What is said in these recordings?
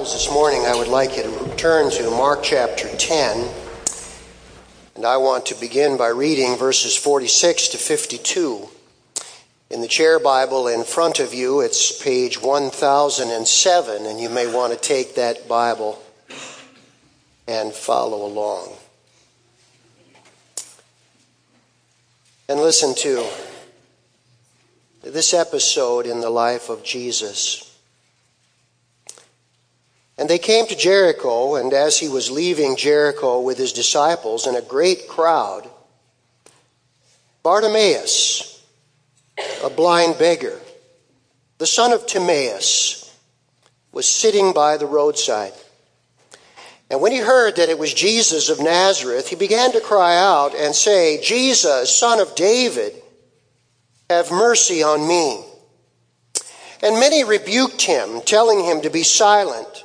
Bibles this morning, I would like you to turn to Mark chapter 10. And I want to begin by reading verses 46 to 52. In the chair Bible in front of you, it's page 1007, and you may want to take that Bible and follow along. And listen to this episode in the life of Jesus. And they came to Jericho, and as he was leaving Jericho with his disciples and a great crowd, Bartimaeus, a blind beggar, the son of Timaeus, was sitting by the roadside. And when he heard that it was Jesus of Nazareth, he began to cry out and say, Jesus, son of David, have mercy on me. And many rebuked him, telling him to be silent.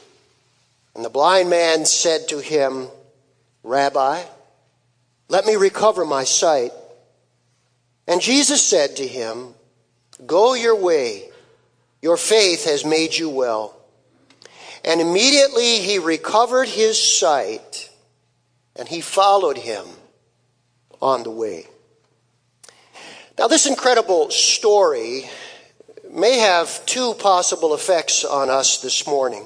And the blind man said to him, Rabbi, let me recover my sight. And Jesus said to him, Go your way, your faith has made you well. And immediately he recovered his sight and he followed him on the way. Now, this incredible story may have two possible effects on us this morning.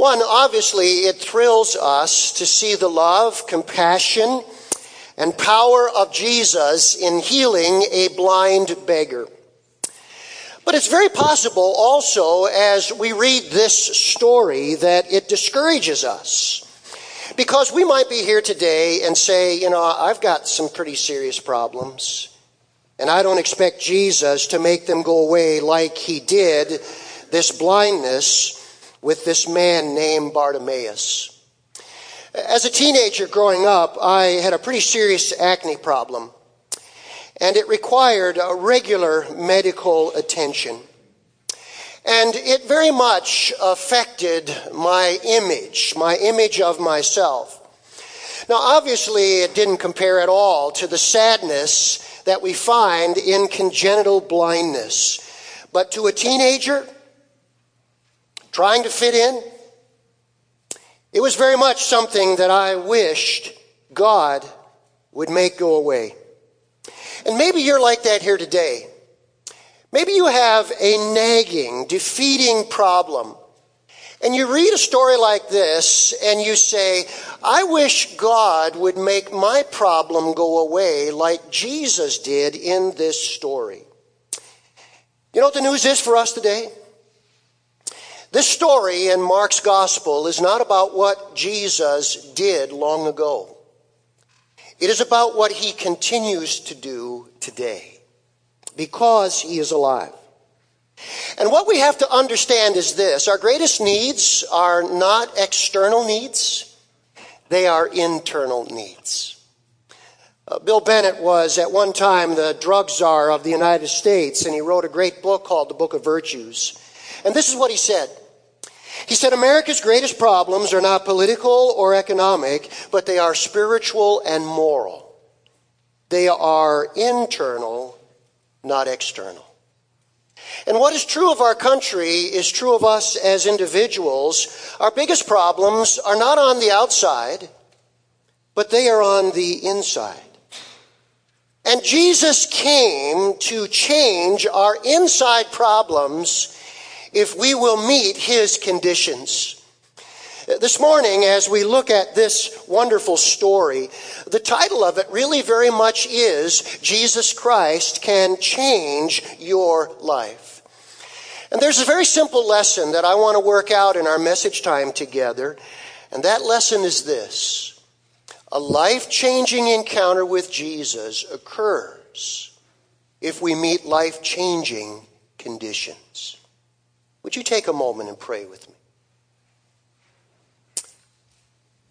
One, obviously, it thrills us to see the love, compassion, and power of Jesus in healing a blind beggar. But it's very possible also as we read this story that it discourages us. Because we might be here today and say, you know, I've got some pretty serious problems. And I don't expect Jesus to make them go away like he did this blindness with this man named Bartimaeus. As a teenager growing up, I had a pretty serious acne problem, and it required a regular medical attention. And it very much affected my image, my image of myself. Now, obviously, it didn't compare at all to the sadness that we find in congenital blindness. But to a teenager, trying to fit in. It was very much something that I wished God would make go away. And maybe you're like that here today. Maybe you have a nagging, defeating problem. And you read a story like this and you say, I wish God would make my problem go away like Jesus did in this story. You know what the news is for us today? This story in Mark's gospel is not about what Jesus did long ago. It is about what he continues to do today because he is alive. And what we have to understand is this our greatest needs are not external needs, they are internal needs. Uh, Bill Bennett was at one time the drug czar of the United States, and he wrote a great book called The Book of Virtues. And this is what he said he said America's greatest problems are not political or economic, but they are spiritual and moral. They are internal, not external. And what is true of our country is true of us as individuals. Our biggest problems are not on the outside, but they are on the inside. And Jesus came to change our inside problems if we will meet his conditions. This morning, as we look at this wonderful story, the title of it really very much is Jesus Christ Can Change Your Life. And there's a very simple lesson that I want to work out in our message time together, and that lesson is this a life changing encounter with Jesus occurs if we meet life changing conditions. Would you take a moment and pray with me?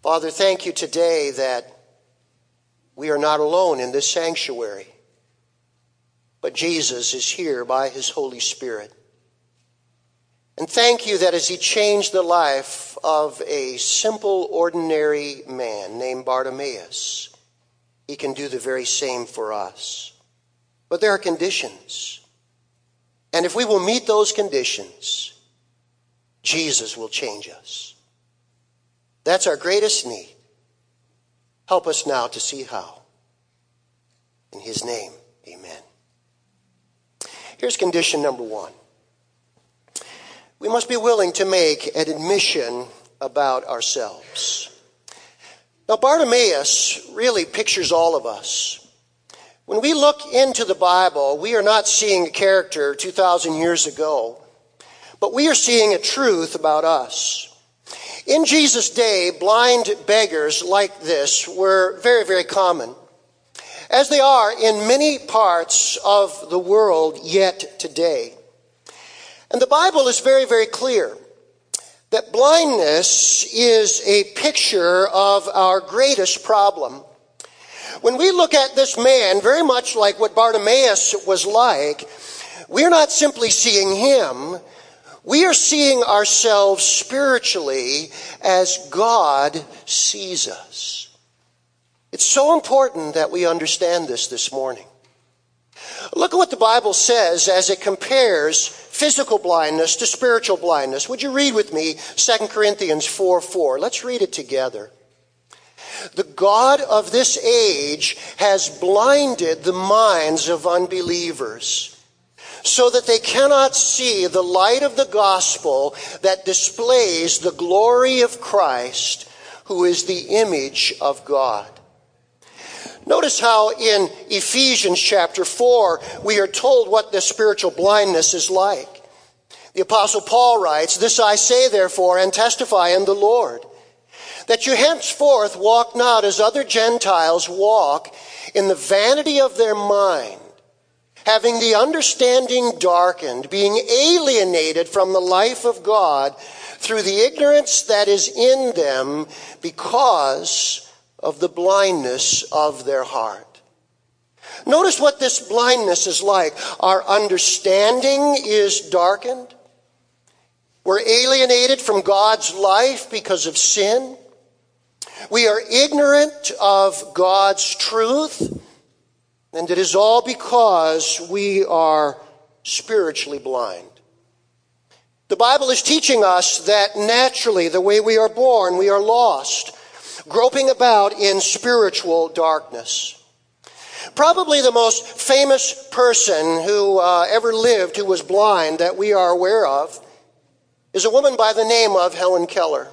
Father, thank you today that we are not alone in this sanctuary, but Jesus is here by his Holy Spirit. And thank you that as he changed the life of a simple, ordinary man named Bartimaeus, he can do the very same for us. But there are conditions. And if we will meet those conditions, Jesus will change us. That's our greatest need. Help us now to see how. In his name, amen. Here's condition number one. We must be willing to make an admission about ourselves. Now, Bartimaeus really pictures all of us. When we look into the Bible, we are not seeing a character 2,000 years ago, but we are seeing a truth about us. In Jesus' day, blind beggars like this were very, very common, as they are in many parts of the world yet today. And the Bible is very, very clear that blindness is a picture of our greatest problem. When we look at this man, very much like what Bartimaeus was like, we're not simply seeing him, we are seeing ourselves spiritually as God sees us. It's so important that we understand this this morning. Look at what the Bible says as it compares physical blindness to spiritual blindness. Would you read with me 2 Corinthians 4 4? Let's read it together. The God of this age has blinded the minds of unbelievers so that they cannot see the light of the gospel that displays the glory of Christ, who is the image of God. Notice how in Ephesians chapter 4, we are told what the spiritual blindness is like. The apostle Paul writes, This I say therefore and testify in the Lord, that you henceforth walk not as other Gentiles walk in the vanity of their mind, having the understanding darkened, being alienated from the life of God through the ignorance that is in them because of the blindness of their heart. Notice what this blindness is like. Our understanding is darkened. We're alienated from God's life because of sin. We are ignorant of God's truth. And it is all because we are spiritually blind. The Bible is teaching us that naturally, the way we are born, we are lost groping about in spiritual darkness. Probably the most famous person who uh, ever lived who was blind that we are aware of is a woman by the name of Helen Keller.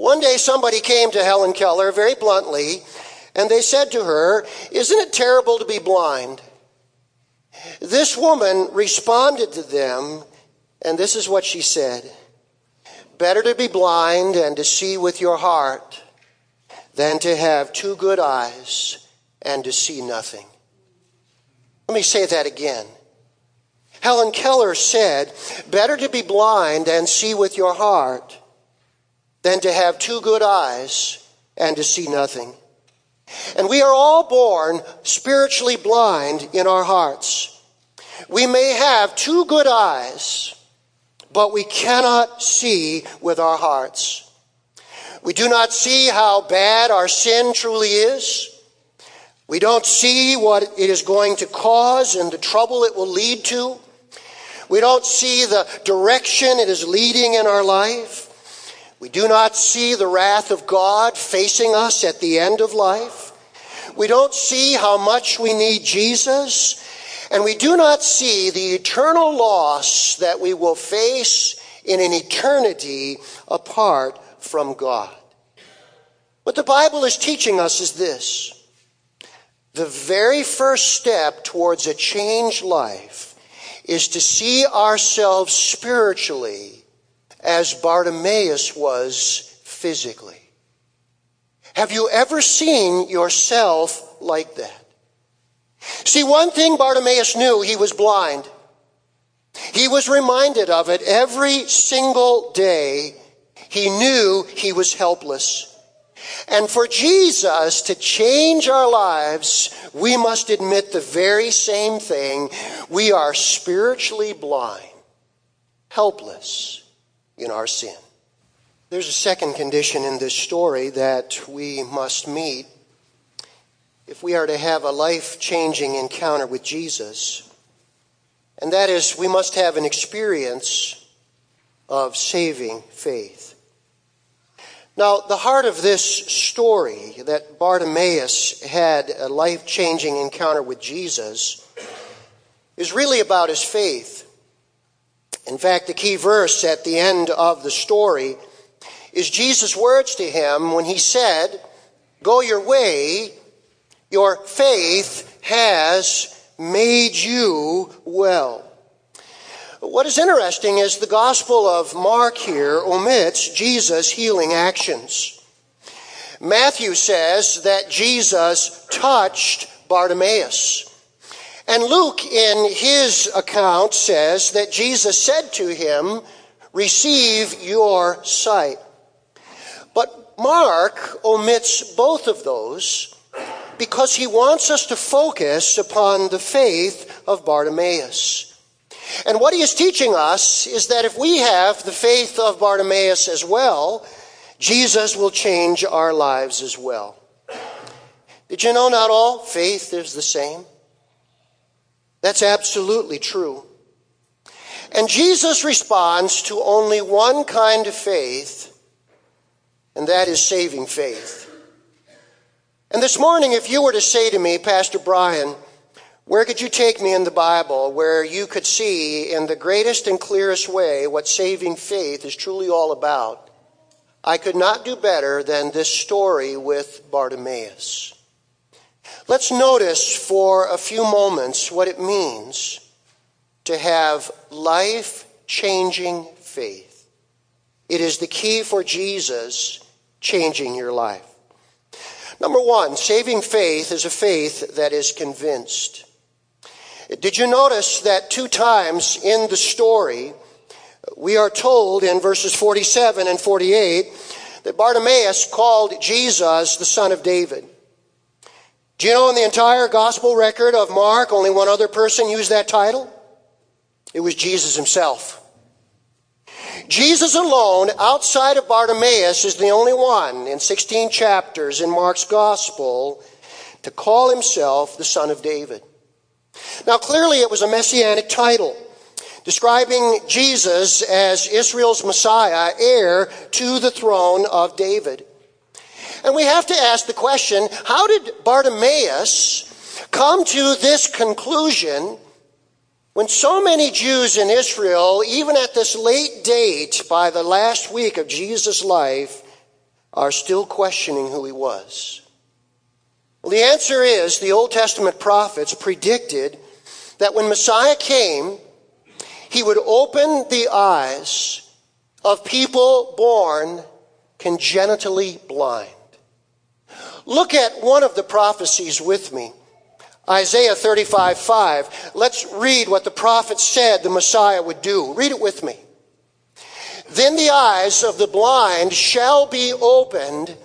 One day somebody came to Helen Keller very bluntly and they said to her, Isn't it terrible to be blind? This woman responded to them, and this is what she said Better to be blind and to see with your heart than to have two good eyes and to see nothing. Let me say that again. Helen Keller said, Better to be blind and see with your heart than to have two good eyes and to see nothing. And we are all born spiritually blind in our hearts. We may have two good eyes but we cannot see with our hearts. We do not see how bad our sin truly is. We don't see what it is going to cause and the trouble it will lead to. We don't see the direction it is leading in our life. We do not see the wrath of God facing us at the end of life. We don't see how much we need Jesus and we do not see the eternal loss that we will face in an eternity apart from God. What the Bible is teaching us is this. The very first step towards a changed life is to see ourselves spiritually as Bartimaeus was physically. Have you ever seen yourself like that? See, one thing Bartimaeus knew he was blind. He was reminded of it every single day. He knew he was helpless. And for Jesus to change our lives, we must admit the very same thing. We are spiritually blind, helpless in our sin. There's a second condition in this story that we must meet if we are to have a life changing encounter with Jesus. And that is, we must have an experience of saving faith. Now, the heart of this story that Bartimaeus had a life changing encounter with Jesus is really about his faith. In fact, the key verse at the end of the story is Jesus' words to him when he said, Go your way, your faith has made you well. What is interesting is the Gospel of Mark here omits Jesus' healing actions. Matthew says that Jesus touched Bartimaeus. And Luke, in his account, says that Jesus said to him, Receive your sight. But Mark omits both of those because he wants us to focus upon the faith of Bartimaeus. And what he is teaching us is that if we have the faith of Bartimaeus as well, Jesus will change our lives as well. Did you know not all faith is the same? That's absolutely true. And Jesus responds to only one kind of faith, and that is saving faith. And this morning, if you were to say to me, Pastor Brian, where could you take me in the Bible where you could see in the greatest and clearest way what saving faith is truly all about? I could not do better than this story with Bartimaeus. Let's notice for a few moments what it means to have life changing faith. It is the key for Jesus changing your life. Number one, saving faith is a faith that is convinced. Did you notice that two times in the story, we are told in verses 47 and 48 that Bartimaeus called Jesus the son of David? Do you know in the entire gospel record of Mark, only one other person used that title? It was Jesus himself. Jesus alone, outside of Bartimaeus, is the only one in 16 chapters in Mark's gospel to call himself the son of David. Now, clearly, it was a messianic title describing Jesus as Israel's Messiah, heir to the throne of David. And we have to ask the question how did Bartimaeus come to this conclusion when so many Jews in Israel, even at this late date by the last week of Jesus' life, are still questioning who he was? Well, the answer is the Old Testament prophets predicted that when Messiah came, he would open the eyes of people born congenitally blind. Look at one of the prophecies with me. Isaiah 35 5. Let's read what the prophet said the Messiah would do. Read it with me. Then the eyes of the blind shall be opened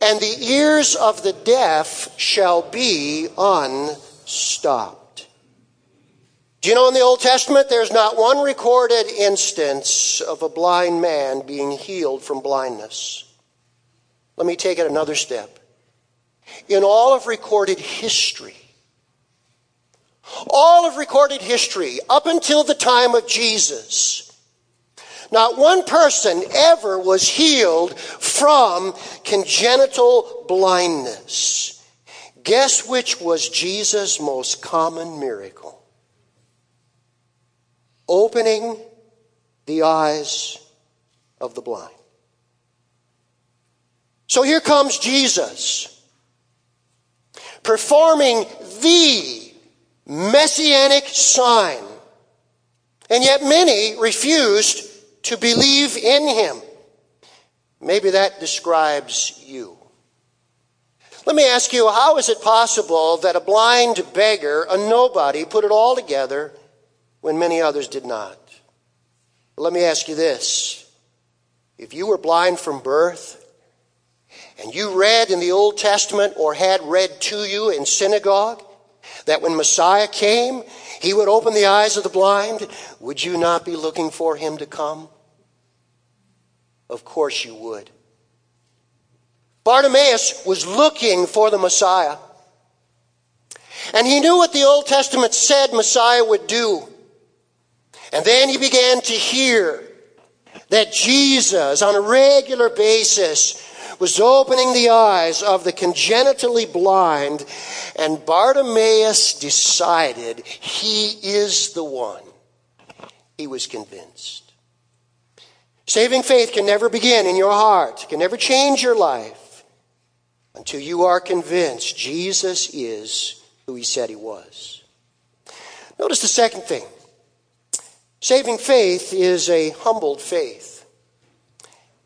and the ears of the deaf shall be unstopped. Do you know in the Old Testament there's not one recorded instance of a blind man being healed from blindness? Let me take it another step. In all of recorded history, all of recorded history up until the time of Jesus, not one person ever was healed from congenital blindness. Guess which was Jesus' most common miracle? Opening the eyes of the blind. So here comes Jesus performing the messianic sign. And yet many refused to believe in him. Maybe that describes you. Let me ask you, how is it possible that a blind beggar, a nobody, put it all together when many others did not? Let me ask you this. If you were blind from birth And you read in the Old Testament or had read to you in synagogue that when Messiah came, he would open the eyes of the blind. Would you not be looking for him to come? Of course you would. Bartimaeus was looking for the Messiah. And he knew what the Old Testament said Messiah would do. And then he began to hear that Jesus, on a regular basis, was opening the eyes of the congenitally blind, and Bartimaeus decided he is the one. He was convinced. Saving faith can never begin in your heart, can never change your life until you are convinced Jesus is who he said he was. Notice the second thing. Saving faith is a humbled faith.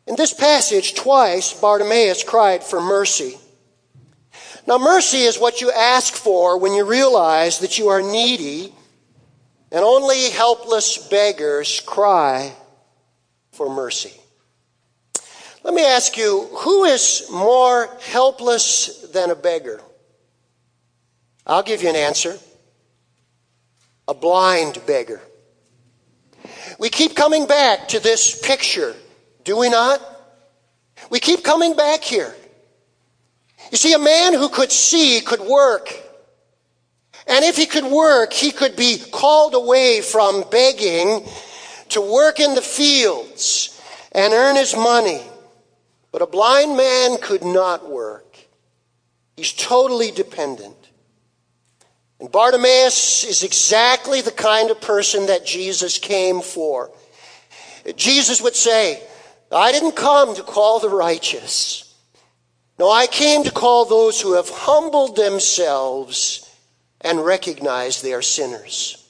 In this passage, twice Bartimaeus cried for mercy. Now, mercy is what you ask for when you realize that you are needy, and only helpless beggars cry for mercy. Let me ask you who is more helpless than a beggar? I'll give you an answer a blind beggar. We keep coming back to this picture, do we not? We keep coming back here. You see, a man who could see could work. And if he could work, he could be called away from begging to work in the fields and earn his money. But a blind man could not work. He's totally dependent. And Bartimaeus is exactly the kind of person that Jesus came for. Jesus would say, I didn't come to call the righteous. No, I came to call those who have humbled themselves and recognized they are sinners.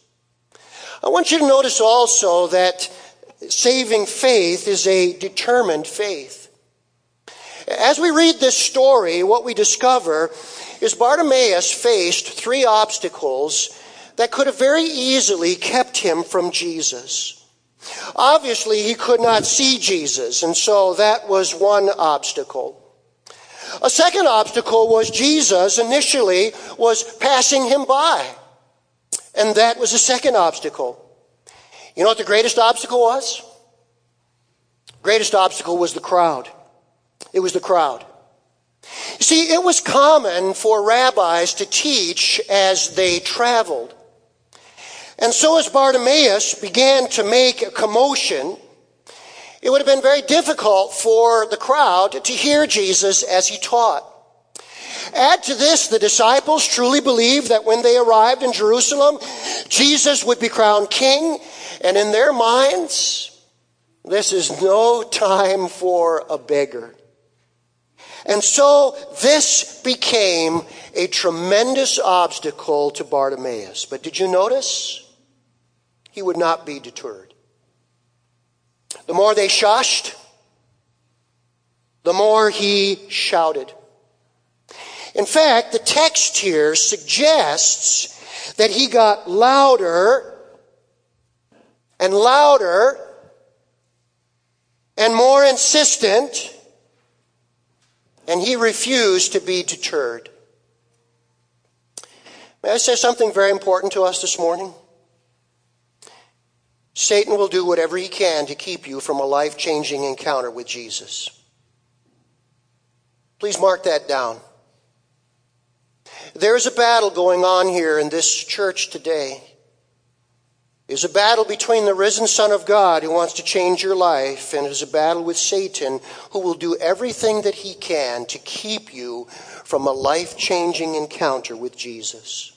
I want you to notice also that saving faith is a determined faith. As we read this story, what we discover is Bartimaeus faced three obstacles that could have very easily kept him from Jesus. Obviously, he could not see Jesus, and so that was one obstacle. A second obstacle was Jesus initially was passing him by. And that was the second obstacle. You know what the greatest obstacle was? Greatest obstacle was the crowd. It was the crowd. You see, it was common for rabbis to teach as they traveled. And so as Bartimaeus began to make a commotion, it would have been very difficult for the crowd to hear Jesus as he taught. Add to this, the disciples truly believed that when they arrived in Jerusalem, Jesus would be crowned king, and in their minds, this is no time for a beggar. And so this became a tremendous obstacle to Bartimaeus. But did you notice? He would not be deterred. The more they shushed, the more he shouted. In fact, the text here suggests that he got louder and louder and more insistent and he refused to be deterred. May I say something very important to us this morning? Satan will do whatever he can to keep you from a life changing encounter with Jesus. Please mark that down. There is a battle going on here in this church today is a battle between the risen Son of God who wants to change your life, and is a battle with Satan who will do everything that he can to keep you from a life changing encounter with Jesus.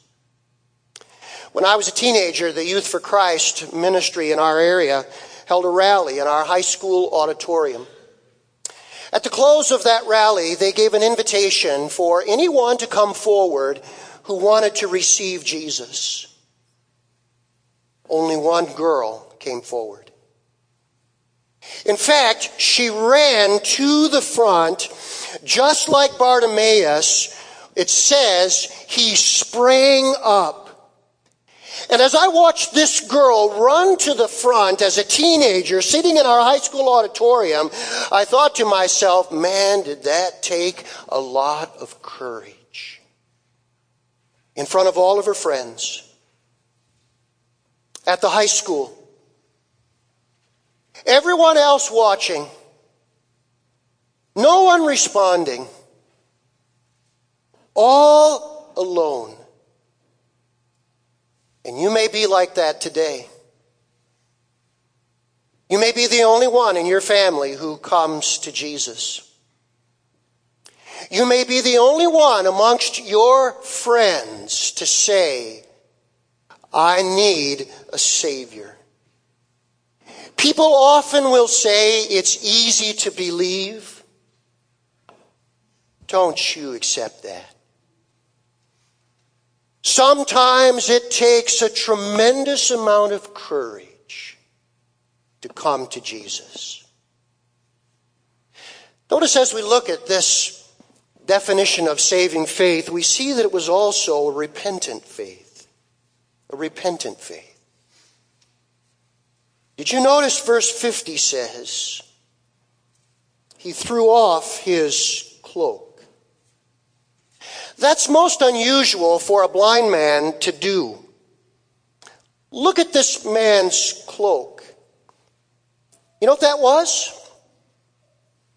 When I was a teenager, the Youth for Christ ministry in our area held a rally in our high school auditorium. At the close of that rally, they gave an invitation for anyone to come forward who wanted to receive Jesus only one girl came forward. In fact, she ran to the front, just like Bartimaeus. It says he sprang up. And as I watched this girl run to the front as a teenager sitting in our high school auditorium, I thought to myself, man, did that take a lot of courage. In front of all of her friends. At the high school. Everyone else watching. No one responding. All alone. And you may be like that today. You may be the only one in your family who comes to Jesus. You may be the only one amongst your friends to say, I need a Savior. People often will say it's easy to believe. Don't you accept that? Sometimes it takes a tremendous amount of courage to come to Jesus. Notice as we look at this definition of saving faith, we see that it was also a repentant faith. A repentant faith. Did you notice verse 50 says, He threw off his cloak. That's most unusual for a blind man to do. Look at this man's cloak. You know what that was?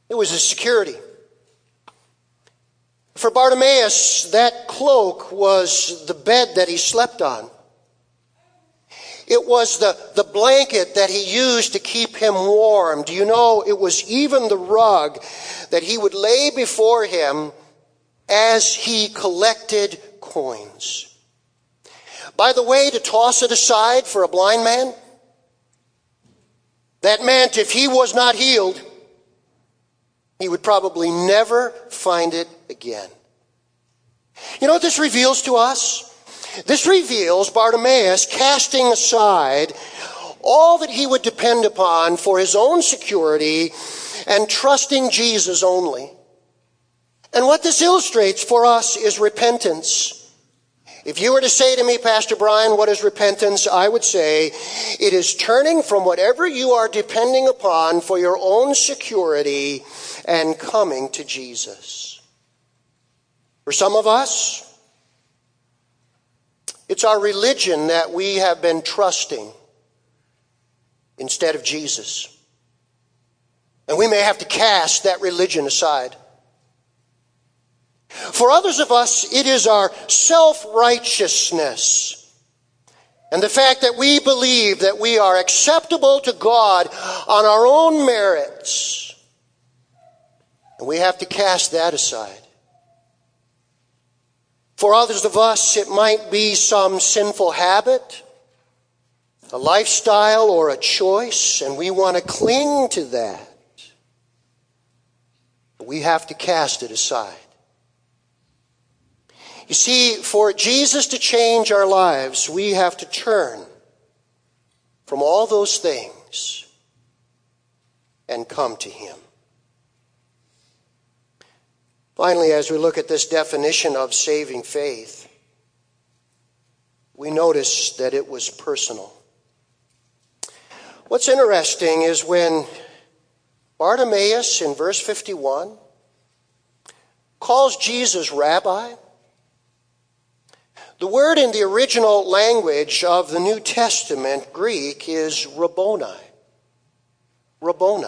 It was his security. For Bartimaeus, that cloak was the bed that he slept on. It was the, the blanket that he used to keep him warm. Do you know it was even the rug that he would lay before him as he collected coins. By the way, to toss it aside for a blind man, that meant if he was not healed, he would probably never find it again. You know what this reveals to us? This reveals Bartimaeus casting aside all that he would depend upon for his own security and trusting Jesus only. And what this illustrates for us is repentance. If you were to say to me, Pastor Brian, what is repentance? I would say it is turning from whatever you are depending upon for your own security and coming to Jesus. For some of us, it's our religion that we have been trusting instead of Jesus. And we may have to cast that religion aside. For others of us, it is our self righteousness. And the fact that we believe that we are acceptable to God on our own merits. And we have to cast that aside. For others of us, it might be some sinful habit, a lifestyle, or a choice, and we want to cling to that. But we have to cast it aside. You see, for Jesus to change our lives, we have to turn from all those things and come to Him. Finally, as we look at this definition of saving faith, we notice that it was personal. What's interesting is when Bartimaeus in verse 51 calls Jesus rabbi, the word in the original language of the New Testament, Greek, is Rabboni. Rabboni.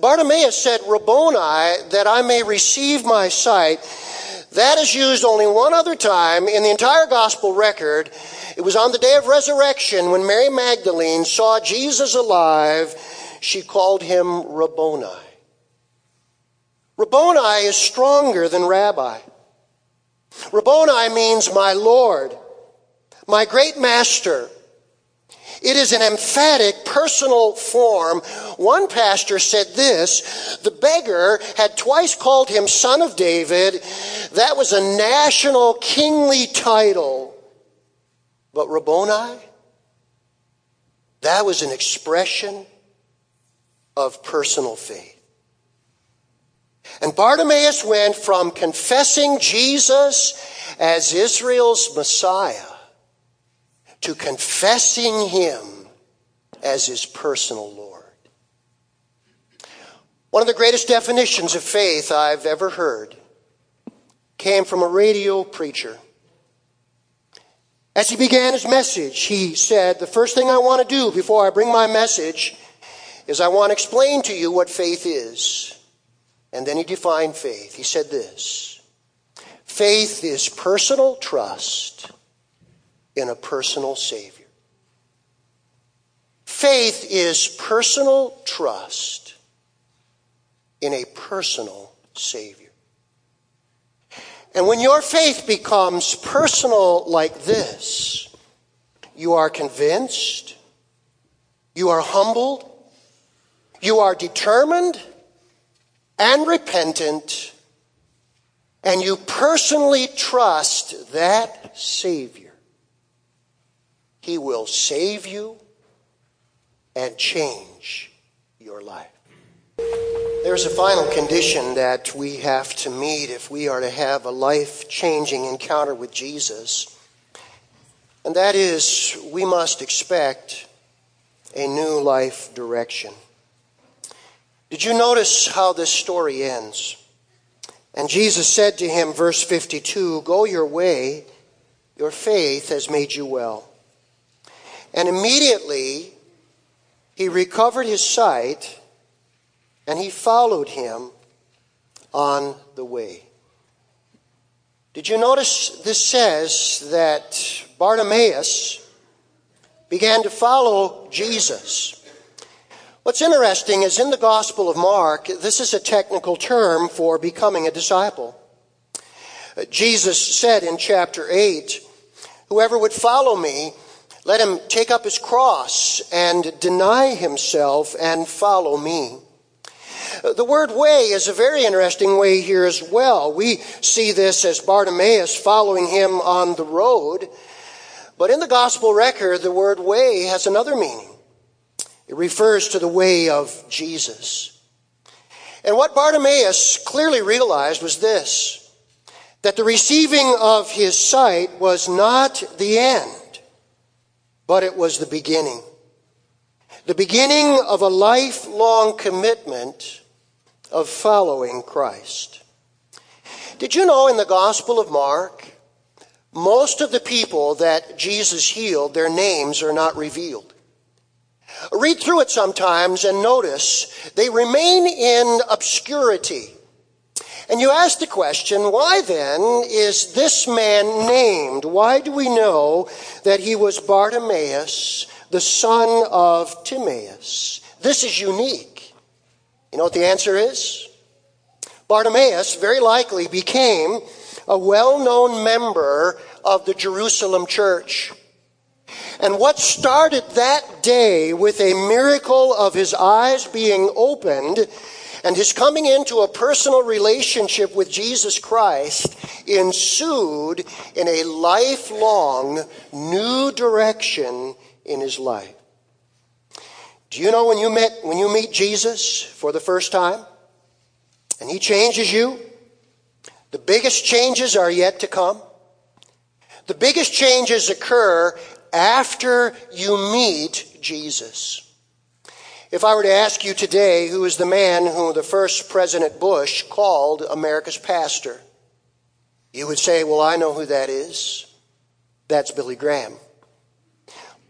Bartimaeus said, Rabboni, that I may receive my sight. That is used only one other time in the entire gospel record. It was on the day of resurrection when Mary Magdalene saw Jesus alive. She called him Rabboni. Rabboni is stronger than rabbi. Rabboni means my Lord, my great master. It is an emphatic personal form. One pastor said this the beggar had twice called him son of David. That was a national kingly title. But Rabboni, that was an expression of personal faith. And Bartimaeus went from confessing Jesus as Israel's Messiah to confessing Him as His personal Lord. One of the greatest definitions of faith I've ever heard came from a radio preacher. As he began his message, he said, The first thing I want to do before I bring my message is I want to explain to you what faith is. And then he defined faith. He said this Faith is personal trust in a personal Savior. Faith is personal trust in a personal Savior. And when your faith becomes personal like this, you are convinced, you are humbled, you are determined and repentant, and you personally trust that Savior. He will save you and change your life. There's a final condition that we have to meet if we are to have a life changing encounter with Jesus. And that is, we must expect a new life direction. Did you notice how this story ends? And Jesus said to him, verse 52, Go your way, your faith has made you well. And immediately he recovered his sight and he followed him on the way. Did you notice this says that Bartimaeus began to follow Jesus? What's interesting is in the Gospel of Mark, this is a technical term for becoming a disciple. Uh, Jesus said in chapter 8, Whoever would follow me, let him take up his cross and deny himself and follow me. Uh, the word way is a very interesting way here as well. We see this as Bartimaeus following him on the road. But in the gospel record, the word way has another meaning. It refers to the way of Jesus. And what Bartimaeus clearly realized was this that the receiving of his sight was not the end, but it was the beginning. The beginning of a lifelong commitment of following Christ. Did you know in the Gospel of Mark, most of the people that Jesus healed, their names are not revealed? Read through it sometimes and notice they remain in obscurity. And you ask the question, why then is this man named? Why do we know that he was Bartimaeus, the son of Timaeus? This is unique. You know what the answer is? Bartimaeus very likely became a well known member of the Jerusalem church. And what started that day with a miracle of his eyes being opened and his coming into a personal relationship with Jesus Christ ensued in a lifelong new direction in his life. Do you know when you met when you meet Jesus for the first time and he changes you? The biggest changes are yet to come. The biggest changes occur after you meet Jesus. If I were to ask you today who is the man who the first President Bush called America's pastor, you would say, Well, I know who that is. That's Billy Graham.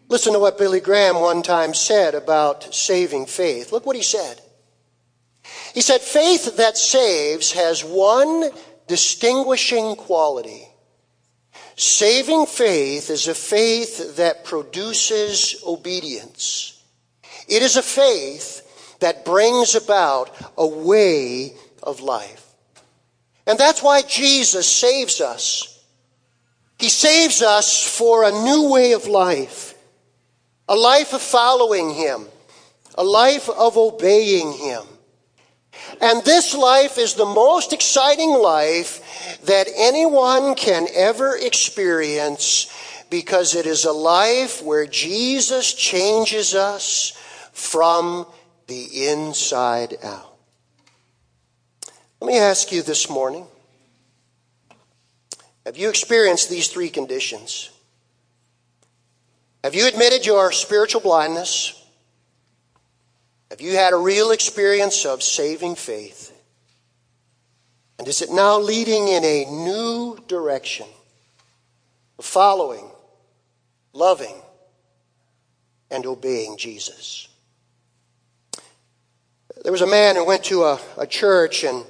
Listen to what Billy Graham one time said about saving faith. Look what he said. He said, Faith that saves has one distinguishing quality. Saving faith is a faith that produces obedience. It is a faith that brings about a way of life. And that's why Jesus saves us. He saves us for a new way of life a life of following Him, a life of obeying Him. And this life is the most exciting life that anyone can ever experience because it is a life where Jesus changes us from the inside out. Let me ask you this morning have you experienced these three conditions? Have you admitted your spiritual blindness? Have you had a real experience of saving faith? And is it now leading in a new direction of following, loving, and obeying Jesus? There was a man who went to a, a church, and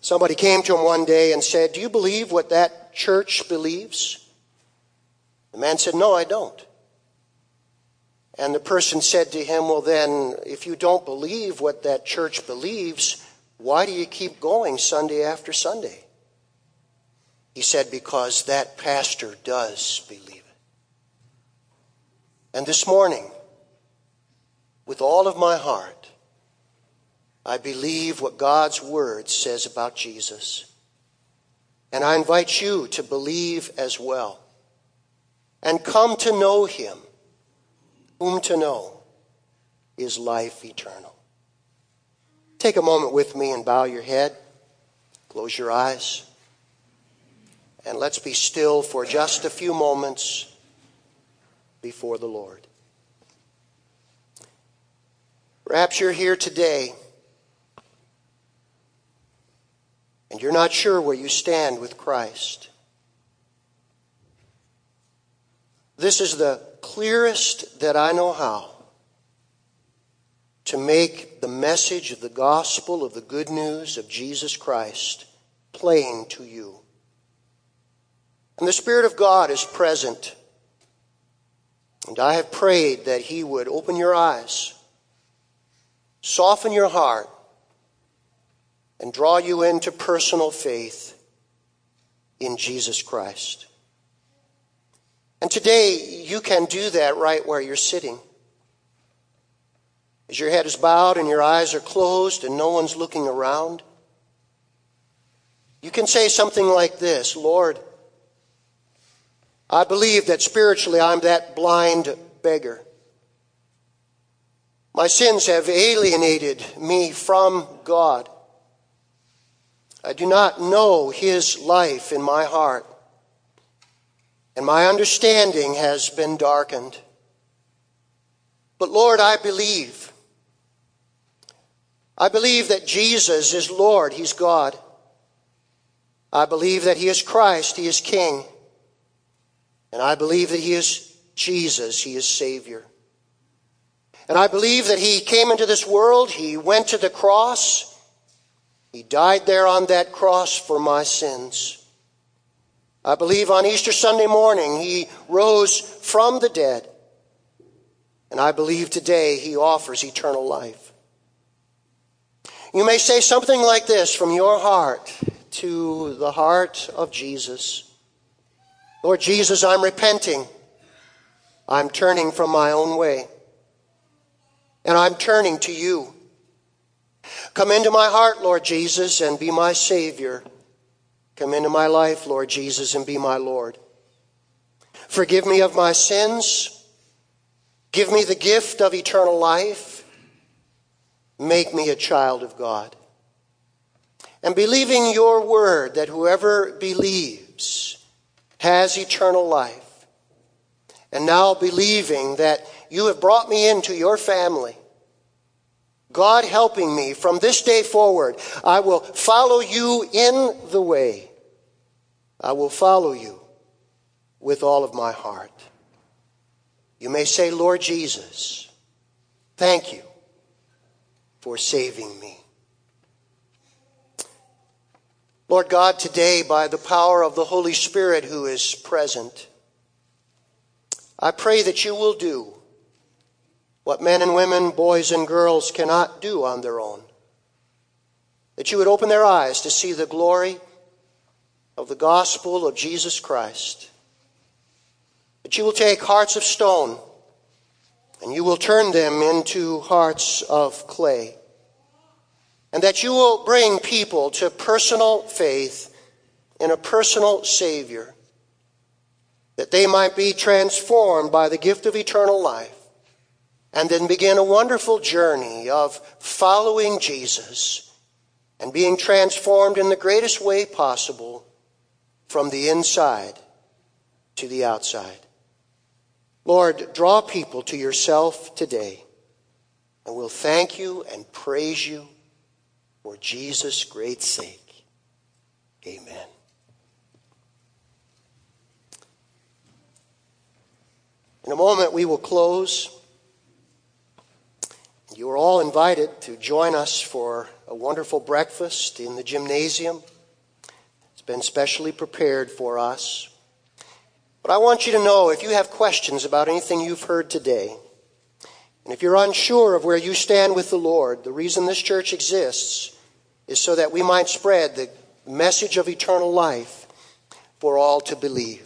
somebody came to him one day and said, Do you believe what that church believes? The man said, No, I don't. And the person said to him, Well, then, if you don't believe what that church believes, why do you keep going Sunday after Sunday? He said, Because that pastor does believe it. And this morning, with all of my heart, I believe what God's Word says about Jesus. And I invite you to believe as well and come to know Him, whom to know is life eternal. Take a moment with me and bow your head, close your eyes, and let's be still for just a few moments before the Lord. Perhaps you're here today and you're not sure where you stand with Christ. This is the clearest that I know how to make the message of the gospel of the good news of Jesus Christ plain to you. And the Spirit of God is present. And I have prayed that He would open your eyes, soften your heart, and draw you into personal faith in Jesus Christ. And today, you can do that right where you're sitting. As your head is bowed and your eyes are closed and no one's looking around, you can say something like this Lord, I believe that spiritually I'm that blind beggar. My sins have alienated me from God. I do not know His life in my heart, and my understanding has been darkened. But Lord, I believe I believe that Jesus is Lord, He's God. I believe that He is Christ, He is King. And I believe that He is Jesus, He is Savior. And I believe that He came into this world, He went to the cross, He died there on that cross for my sins. I believe on Easter Sunday morning He rose from the dead. And I believe today He offers eternal life. You may say something like this from your heart to the heart of Jesus Lord Jesus, I'm repenting. I'm turning from my own way. And I'm turning to you. Come into my heart, Lord Jesus, and be my Savior. Come into my life, Lord Jesus, and be my Lord. Forgive me of my sins. Give me the gift of eternal life. Make me a child of God. And believing your word that whoever believes has eternal life. And now believing that you have brought me into your family. God helping me from this day forward, I will follow you in the way. I will follow you with all of my heart. You may say, Lord Jesus, thank you for saving me. Lord God, today, by the power of the Holy Spirit who is present, I pray that you will do what men and women, boys and girls cannot do on their own. That you would open their eyes to see the glory of the gospel of Jesus Christ. That you will take hearts of stone and you will turn them into hearts of clay. And that you will bring people to personal faith in a personal Savior, that they might be transformed by the gift of eternal life, and then begin a wonderful journey of following Jesus and being transformed in the greatest way possible from the inside to the outside. Lord, draw people to yourself today, and we'll thank you and praise you for Jesus' great sake. Amen. In a moment, we will close. You are all invited to join us for a wonderful breakfast in the gymnasium. Been specially prepared for us. But I want you to know if you have questions about anything you've heard today, and if you're unsure of where you stand with the Lord, the reason this church exists is so that we might spread the message of eternal life for all to believe.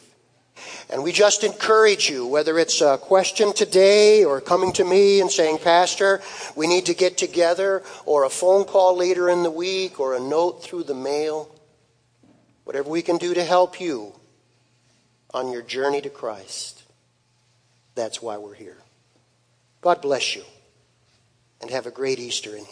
And we just encourage you, whether it's a question today or coming to me and saying, Pastor, we need to get together, or a phone call later in the week, or a note through the mail, whatever we can do to help you on your journey to Christ. That's why we're here. God bless you and have a great Easter in Him.